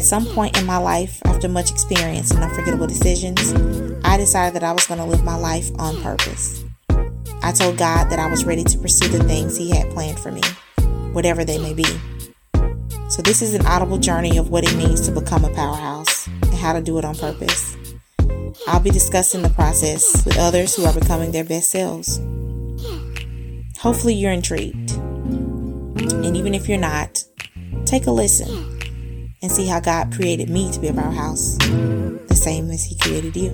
At some point in my life, after much experience and unforgettable decisions, I decided that I was going to live my life on purpose. I told God that I was ready to pursue the things He had planned for me, whatever they may be. So, this is an audible journey of what it means to become a powerhouse and how to do it on purpose. I'll be discussing the process with others who are becoming their best selves. Hopefully, you're intrigued. And even if you're not, take a listen and see how God created me to be a house the same as He created you.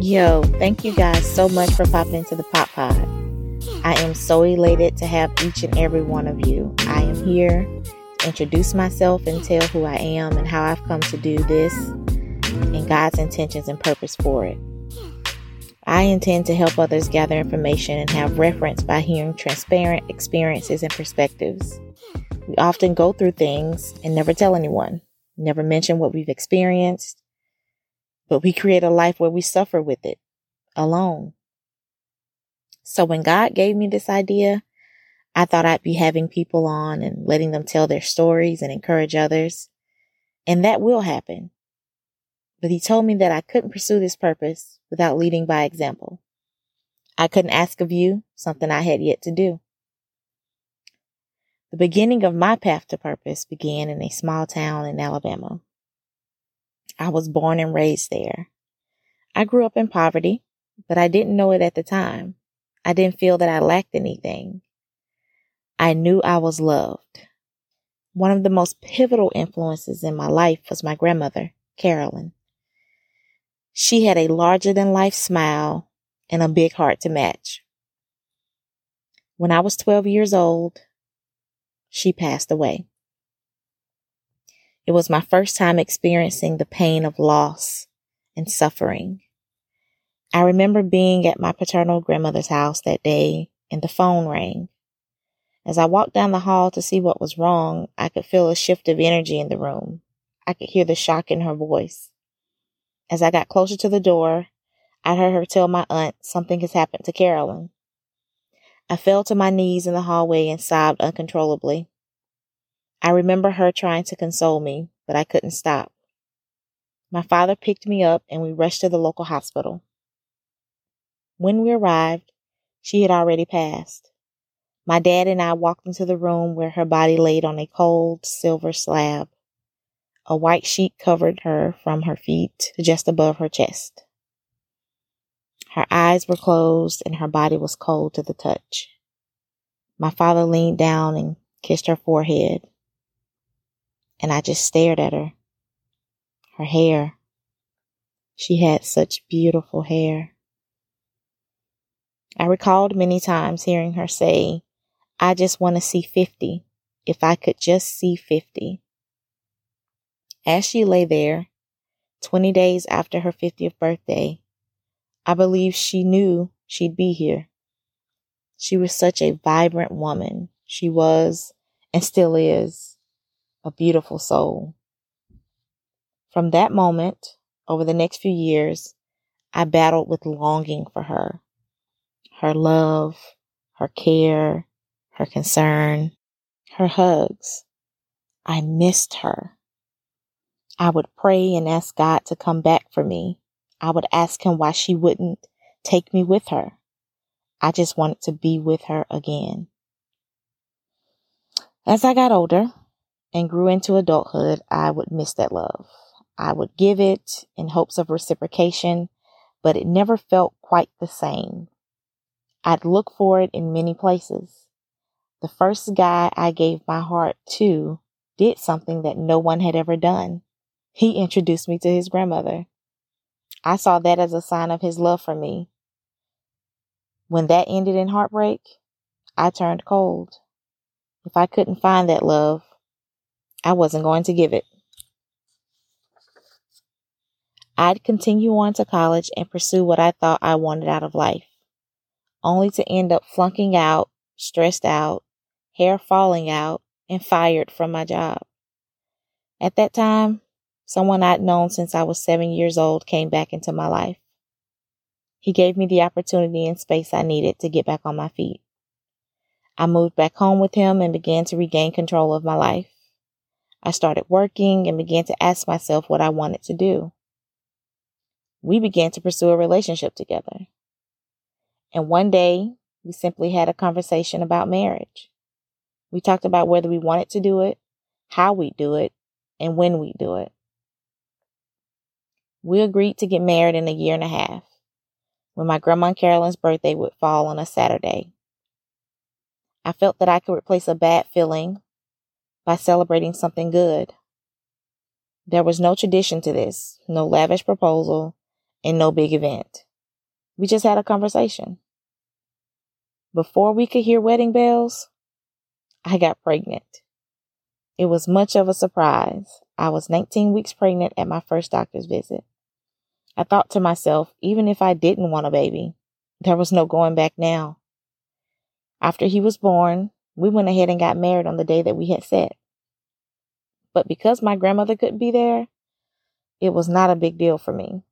Yo, thank you guys so much for popping into the Pop Pod. I am so elated to have each and every one of you. I am here to introduce myself and tell who I am and how I've come to do this and God's intentions and purpose for it. I intend to help others gather information and have reference by hearing transparent experiences and perspectives. We often go through things and never tell anyone, never mention what we've experienced, but we create a life where we suffer with it alone. So when God gave me this idea, I thought I'd be having people on and letting them tell their stories and encourage others. And that will happen. But he told me that I couldn't pursue this purpose without leading by example. I couldn't ask of you something I had yet to do. The beginning of my path to purpose began in a small town in Alabama. I was born and raised there. I grew up in poverty, but I didn't know it at the time. I didn't feel that I lacked anything. I knew I was loved. One of the most pivotal influences in my life was my grandmother, Carolyn. She had a larger than life smile and a big heart to match. When I was 12 years old, she passed away. It was my first time experiencing the pain of loss and suffering. I remember being at my paternal grandmother's house that day and the phone rang. As I walked down the hall to see what was wrong, I could feel a shift of energy in the room. I could hear the shock in her voice. As I got closer to the door, I heard her tell my aunt something has happened to Carolyn. I fell to my knees in the hallway and sobbed uncontrollably. I remember her trying to console me, but I couldn't stop. My father picked me up and we rushed to the local hospital. When we arrived, she had already passed. My dad and I walked into the room where her body laid on a cold silver slab. A white sheet covered her from her feet to just above her chest. Her eyes were closed and her body was cold to the touch. My father leaned down and kissed her forehead. And I just stared at her. Her hair. She had such beautiful hair. I recalled many times hearing her say, I just want to see 50. If I could just see 50. As she lay there, 20 days after her 50th birthday, I believe she knew she'd be here. She was such a vibrant woman. She was, and still is, a beautiful soul. From that moment, over the next few years, I battled with longing for her. Her love, her care, her concern, her hugs. I missed her. I would pray and ask God to come back for me. I would ask Him why she wouldn't take me with her. I just wanted to be with her again. As I got older and grew into adulthood, I would miss that love. I would give it in hopes of reciprocation, but it never felt quite the same. I'd look for it in many places. The first guy I gave my heart to did something that no one had ever done. He introduced me to his grandmother. I saw that as a sign of his love for me. When that ended in heartbreak, I turned cold. If I couldn't find that love, I wasn't going to give it. I'd continue on to college and pursue what I thought I wanted out of life, only to end up flunking out, stressed out, hair falling out, and fired from my job. At that time, Someone I'd known since I was seven years old came back into my life. He gave me the opportunity and space I needed to get back on my feet. I moved back home with him and began to regain control of my life. I started working and began to ask myself what I wanted to do. We began to pursue a relationship together. And one day, we simply had a conversation about marriage. We talked about whether we wanted to do it, how we'd do it, and when we'd do it. We agreed to get married in a year and a half when my grandma Carolyn's birthday would fall on a Saturday. I felt that I could replace a bad feeling by celebrating something good. There was no tradition to this, no lavish proposal, and no big event. We just had a conversation. Before we could hear wedding bells, I got pregnant. It was much of a surprise. I was 19 weeks pregnant at my first doctor's visit. I thought to myself, even if I didn't want a baby, there was no going back now. After he was born, we went ahead and got married on the day that we had set. But because my grandmother couldn't be there, it was not a big deal for me.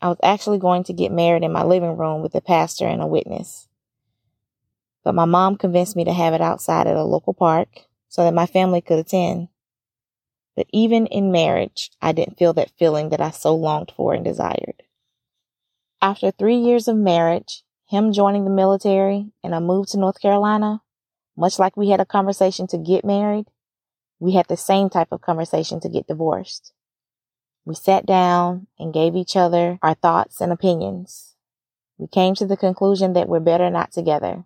I was actually going to get married in my living room with the pastor and a witness. But my mom convinced me to have it outside at a local park so that my family could attend. But even in marriage, I didn't feel that feeling that I so longed for and desired. After three years of marriage, him joining the military, and a move to North Carolina, much like we had a conversation to get married, we had the same type of conversation to get divorced. We sat down and gave each other our thoughts and opinions. We came to the conclusion that we're better not together.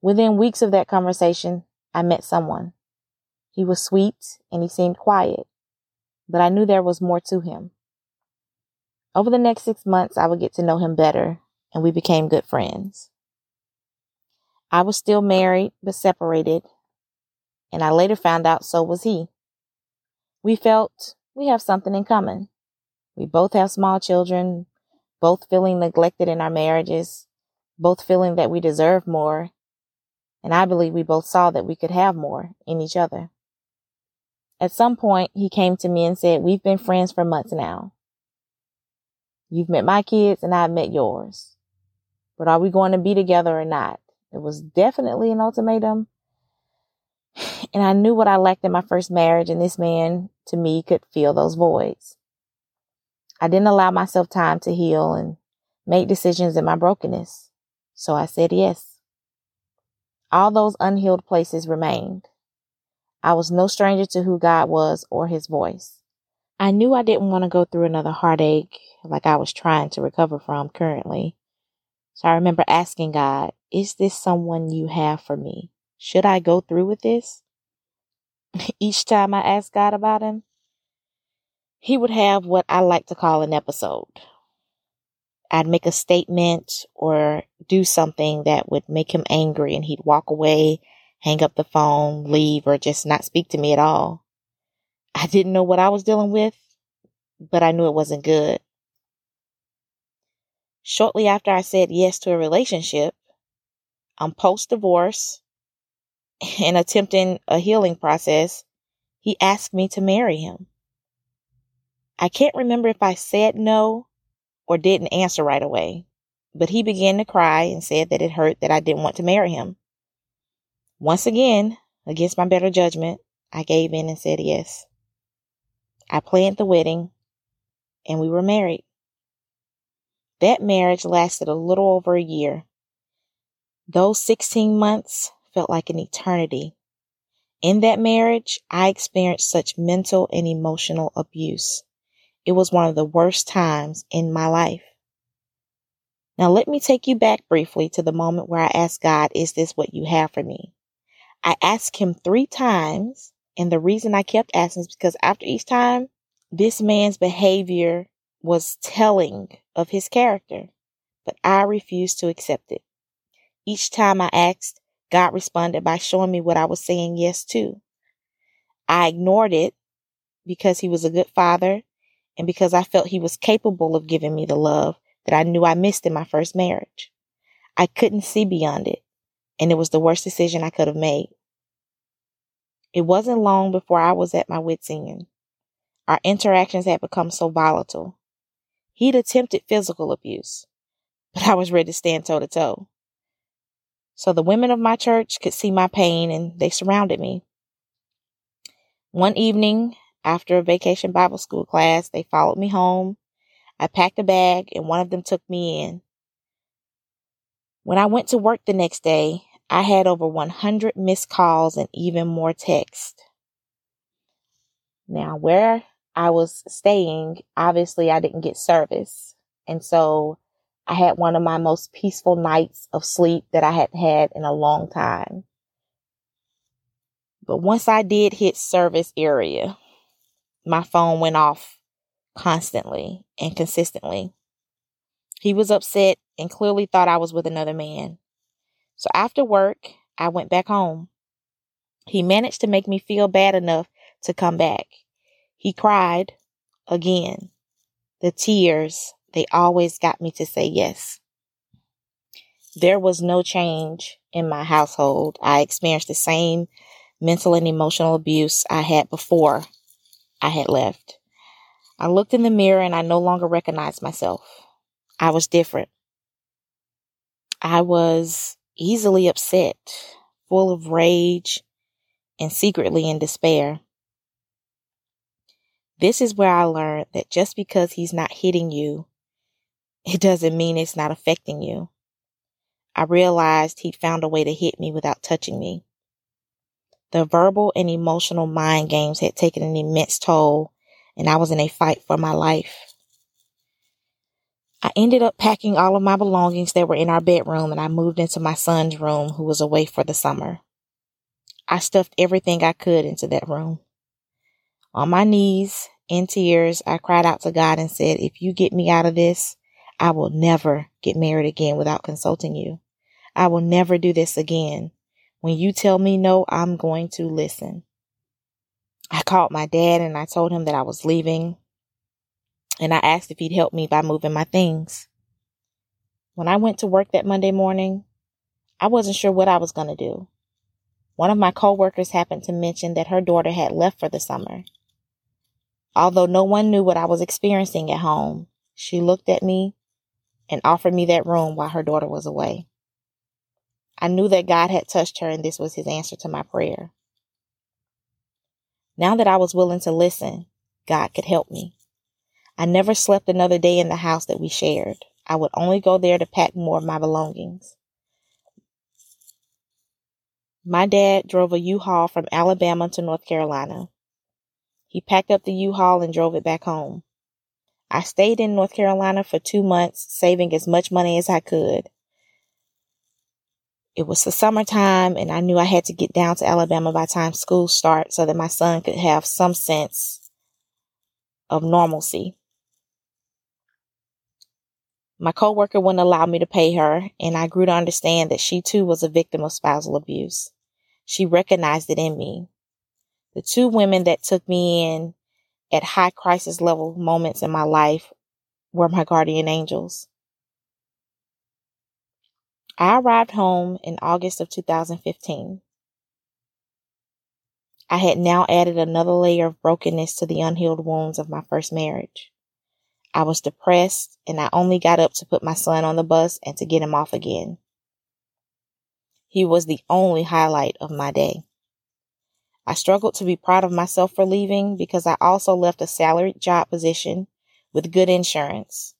Within weeks of that conversation, I met someone. He was sweet and he seemed quiet, but I knew there was more to him. Over the next six months, I would get to know him better and we became good friends. I was still married, but separated, and I later found out so was he. We felt we have something in common. We both have small children, both feeling neglected in our marriages, both feeling that we deserve more, and I believe we both saw that we could have more in each other. At some point, he came to me and said, We've been friends for months now. You've met my kids and I've met yours. But are we going to be together or not? It was definitely an ultimatum. And I knew what I lacked in my first marriage, and this man, to me, could fill those voids. I didn't allow myself time to heal and make decisions in my brokenness. So I said yes. All those unhealed places remained. I was no stranger to who God was or his voice. I knew I didn't want to go through another heartache like I was trying to recover from currently. So I remember asking God, Is this someone you have for me? Should I go through with this? Each time I asked God about him, he would have what I like to call an episode. I'd make a statement or do something that would make him angry and he'd walk away hang up the phone, leave, or just not speak to me at all. I didn't know what I was dealing with, but I knew it wasn't good. Shortly after I said yes to a relationship, I'm post divorce and attempting a healing process, he asked me to marry him. I can't remember if I said no or didn't answer right away, but he began to cry and said that it hurt that I didn't want to marry him. Once again, against my better judgment, I gave in and said yes. I planned the wedding and we were married. That marriage lasted a little over a year. Those 16 months felt like an eternity. In that marriage, I experienced such mental and emotional abuse. It was one of the worst times in my life. Now, let me take you back briefly to the moment where I asked God, Is this what you have for me? I asked him three times. And the reason I kept asking is because after each time, this man's behavior was telling of his character, but I refused to accept it. Each time I asked, God responded by showing me what I was saying yes to. I ignored it because he was a good father and because I felt he was capable of giving me the love that I knew I missed in my first marriage. I couldn't see beyond it and it was the worst decision I could have made. It wasn't long before I was at my wits' end. Our interactions had become so volatile. He'd attempted physical abuse, but I was ready to stand toe to toe. So the women of my church could see my pain and they surrounded me. One evening after a vacation Bible school class, they followed me home. I packed a bag and one of them took me in. When I went to work the next day, I had over 100 missed calls and even more texts. Now, where I was staying, obviously I didn't get service. And so I had one of my most peaceful nights of sleep that I had had in a long time. But once I did hit service area, my phone went off constantly and consistently. He was upset and clearly thought I was with another man. So after work, I went back home. He managed to make me feel bad enough to come back. He cried again. The tears, they always got me to say yes. There was no change in my household. I experienced the same mental and emotional abuse I had before I had left. I looked in the mirror and I no longer recognized myself. I was different. I was easily upset, full of rage, and secretly in despair. This is where I learned that just because he's not hitting you, it doesn't mean it's not affecting you. I realized he'd found a way to hit me without touching me. The verbal and emotional mind games had taken an immense toll, and I was in a fight for my life. I ended up packing all of my belongings that were in our bedroom and I moved into my son's room who was away for the summer. I stuffed everything I could into that room. On my knees, in tears, I cried out to God and said, If you get me out of this, I will never get married again without consulting you. I will never do this again. When you tell me no, I'm going to listen. I called my dad and I told him that I was leaving and I asked if he'd help me by moving my things. When I went to work that Monday morning, I wasn't sure what I was going to do. One of my coworkers happened to mention that her daughter had left for the summer. Although no one knew what I was experiencing at home, she looked at me and offered me that room while her daughter was away. I knew that God had touched her and this was his answer to my prayer. Now that I was willing to listen, God could help me. I never slept another day in the house that we shared. I would only go there to pack more of my belongings. My dad drove a U-Haul from Alabama to North Carolina. He packed up the U-Haul and drove it back home. I stayed in North Carolina for two months, saving as much money as I could. It was the summertime and I knew I had to get down to Alabama by time school starts so that my son could have some sense of normalcy. My coworker wouldn't allow me to pay her and I grew to understand that she too was a victim of spousal abuse. She recognized it in me. The two women that took me in at high crisis level moments in my life were my guardian angels. I arrived home in August of 2015. I had now added another layer of brokenness to the unhealed wounds of my first marriage. I was depressed and I only got up to put my son on the bus and to get him off again. He was the only highlight of my day. I struggled to be proud of myself for leaving because I also left a salaried job position with good insurance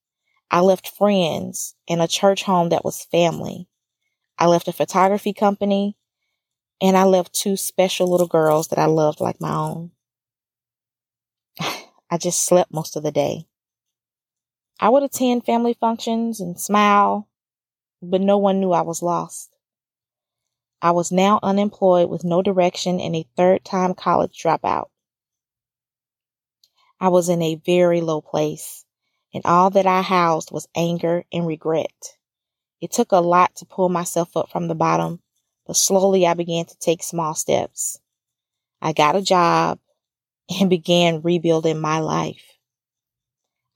I left friends and a church home that was family. I left a photography company and I left two special little girls that I loved like my own. I just slept most of the day. I would attend family functions and smile, but no one knew I was lost. I was now unemployed with no direction and a third time college dropout. I was in a very low place and all that I housed was anger and regret. It took a lot to pull myself up from the bottom, but slowly I began to take small steps. I got a job and began rebuilding my life.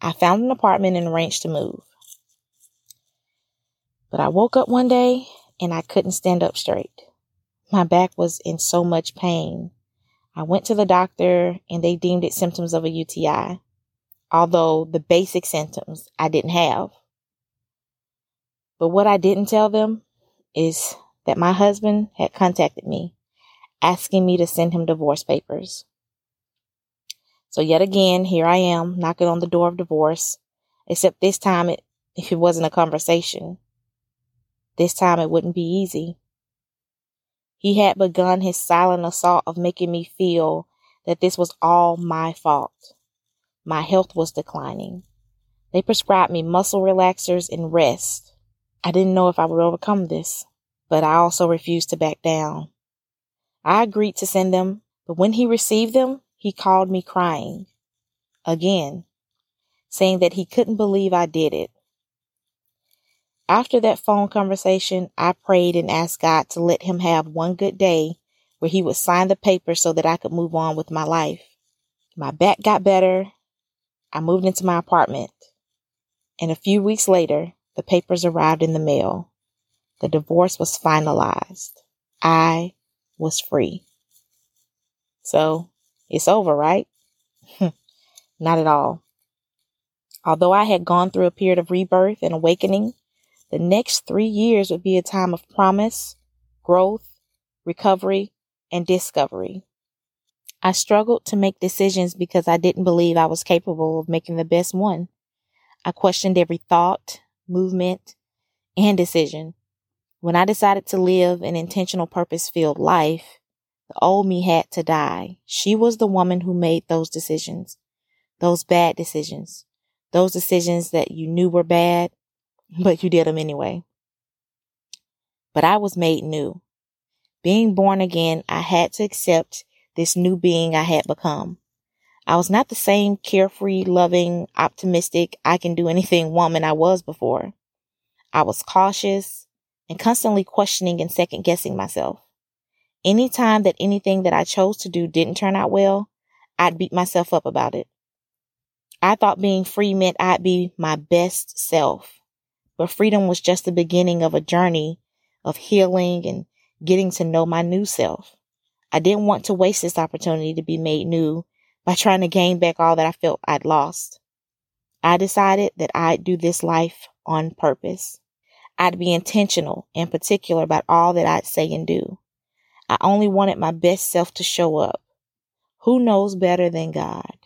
I found an apartment and arranged to move. But I woke up one day and I couldn't stand up straight. My back was in so much pain. I went to the doctor and they deemed it symptoms of a UTI. although the basic symptoms I didn't have. But what I didn't tell them is that my husband had contacted me asking me to send him divorce papers. So yet again, here I am knocking on the door of divorce, except this time it, if it wasn't a conversation, this time it wouldn't be easy. He had begun his silent assault of making me feel that this was all my fault. My health was declining. They prescribed me muscle relaxers and rest. I didn't know if I would overcome this, but I also refused to back down. I agreed to send them, but when he received them, he called me crying. Again, saying that he couldn't believe I did it. After that phone conversation, I prayed and asked God to let him have one good day where he would sign the paper so that I could move on with my life. My back got better. I moved into my apartment. And a few weeks later, the papers arrived in the mail. The divorce was finalized. I was free. So it's over, right? Not at all. Although I had gone through a period of rebirth and awakening, the next three years would be a time of promise, growth, recovery, and discovery. I struggled to make decisions because I didn't believe I was capable of making the best one. I questioned every thought, movement, and decision. When I decided to live an intentional purpose filled life, the old me had to die. She was the woman who made those decisions, those bad decisions, those decisions that you knew were bad but you did them anyway. But I was made new. Being born again, I had to accept this new being I had become. I was not the same carefree, loving, optimistic, I can do anything woman I was before. I was cautious and constantly questioning and second guessing myself. Anytime that anything that I chose to do didn't turn out well, I'd beat myself up about it. I thought being free meant I'd be my best self. But freedom was just the beginning of a journey of healing and getting to know my new self. I didn't want to waste this opportunity to be made new by trying to gain back all that I felt I'd lost. I decided that I'd do this life on purpose. I'd be intentional and particular about all that I'd say and do. I only wanted my best self to show up. Who knows better than God?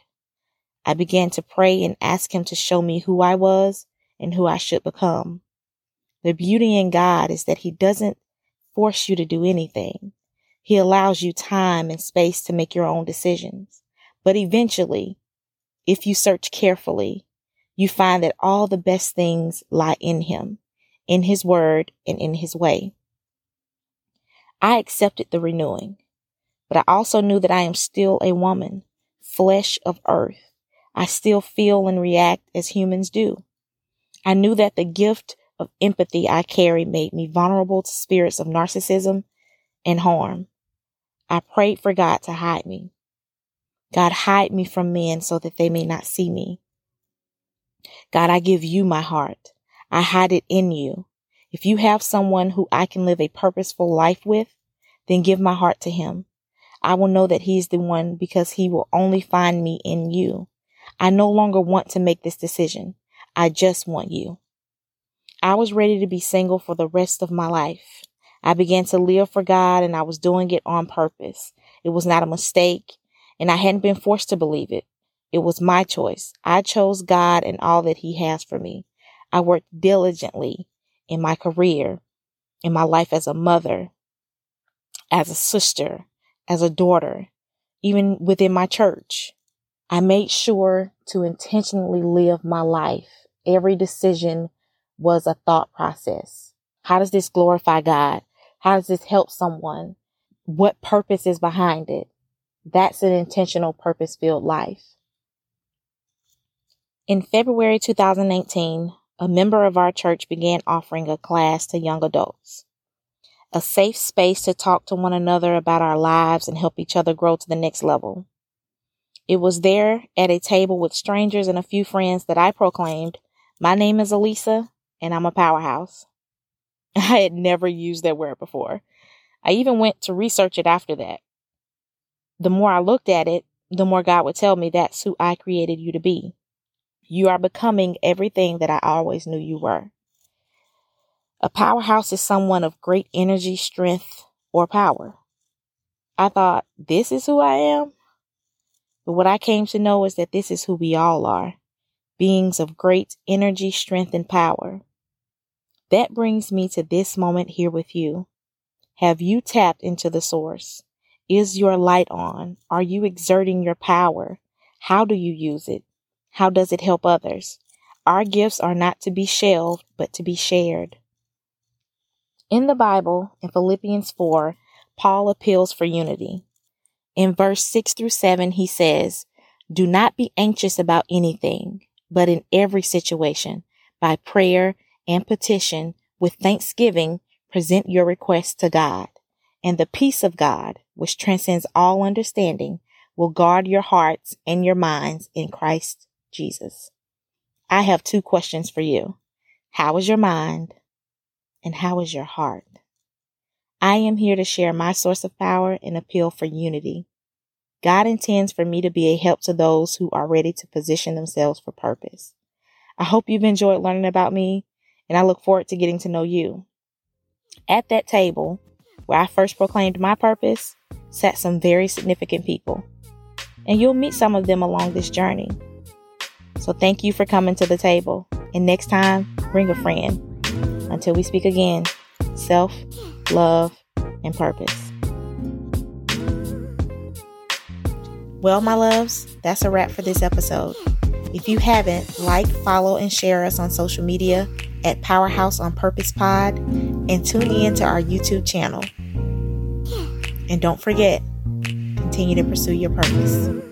I began to pray and ask Him to show me who I was and who I should become. The beauty in God is that He doesn't force you to do anything. He allows you time and space to make your own decisions. But eventually, if you search carefully, you find that all the best things lie in Him, in His Word, and in His way. I accepted the renewing, but I also knew that I am still a woman, flesh of earth. I still feel and react as humans do. I knew that the gift of empathy I carry made me vulnerable to spirits of narcissism and harm. I prayed for God to hide me. God, hide me from men so that they may not see me. God, I give you my heart. I hide it in you. If you have someone who I can live a purposeful life with, then give my heart to him. I will know that he's the one because he will only find me in you. I no longer want to make this decision. I just want you. I was ready to be single for the rest of my life. I began to live for God and I was doing it on purpose. It was not a mistake and I hadn't been forced to believe it. It was my choice. I chose God and all that He has for me. I worked diligently in my career, in my life as a mother, as a sister, as a daughter, even within my church. I made sure to intentionally live my life every decision was a thought process. How does this glorify God? How does this help someone? What purpose is behind it? That's an intentional purpose filled life. In February 2018, a member of our church began offering a class to young adults, a safe space to talk to one another about our lives and help each other grow to the next level. It was there at a table with strangers and a few friends that I proclaimed my name is Elisa, and I'm a powerhouse. I had never used that word before. I even went to research it after that. The more I looked at it, the more God would tell me that's who I created you to be. You are becoming everything that I always knew you were. A powerhouse is someone of great energy, strength, or power. I thought, this is who I am? But what I came to know is that this is who we all are beings of great energy, strength, and power. That brings me to this moment here with you. Have you tapped into the source? Is your light on? Are you exerting your power? How do you use it? How does it help others? Our gifts are not to be shelved, but to be shared. In the Bible, in Philippians 4, Paul appeals for unity. In verse 6 through 7, he says, Do not be anxious about anything, but in every situation, by prayer and petition, with thanksgiving, present your requests to God. And the peace of God, which transcends all understanding, will guard your hearts and your minds in Christ Jesus. I have two questions for you. How is your mind? And how is your heart? I am here to share my source of power and appeal for unity. God intends for me to be a help to those who are ready to position themselves for purpose. I hope you've enjoyed learning about me, and I look forward to getting to know you. At that table, where I first proclaimed my purpose, sat some very significant people, and you'll meet some of them along this journey. So thank you for coming to the table, and next time, bring a friend. Until we speak again, self, love, and purpose. Well, my loves, that's a wrap for this episode. If you haven't, like, follow, and share us on social media at Powerhouse on Purpose Pod and tune in to our YouTube channel. And don't forget, continue to pursue your purpose.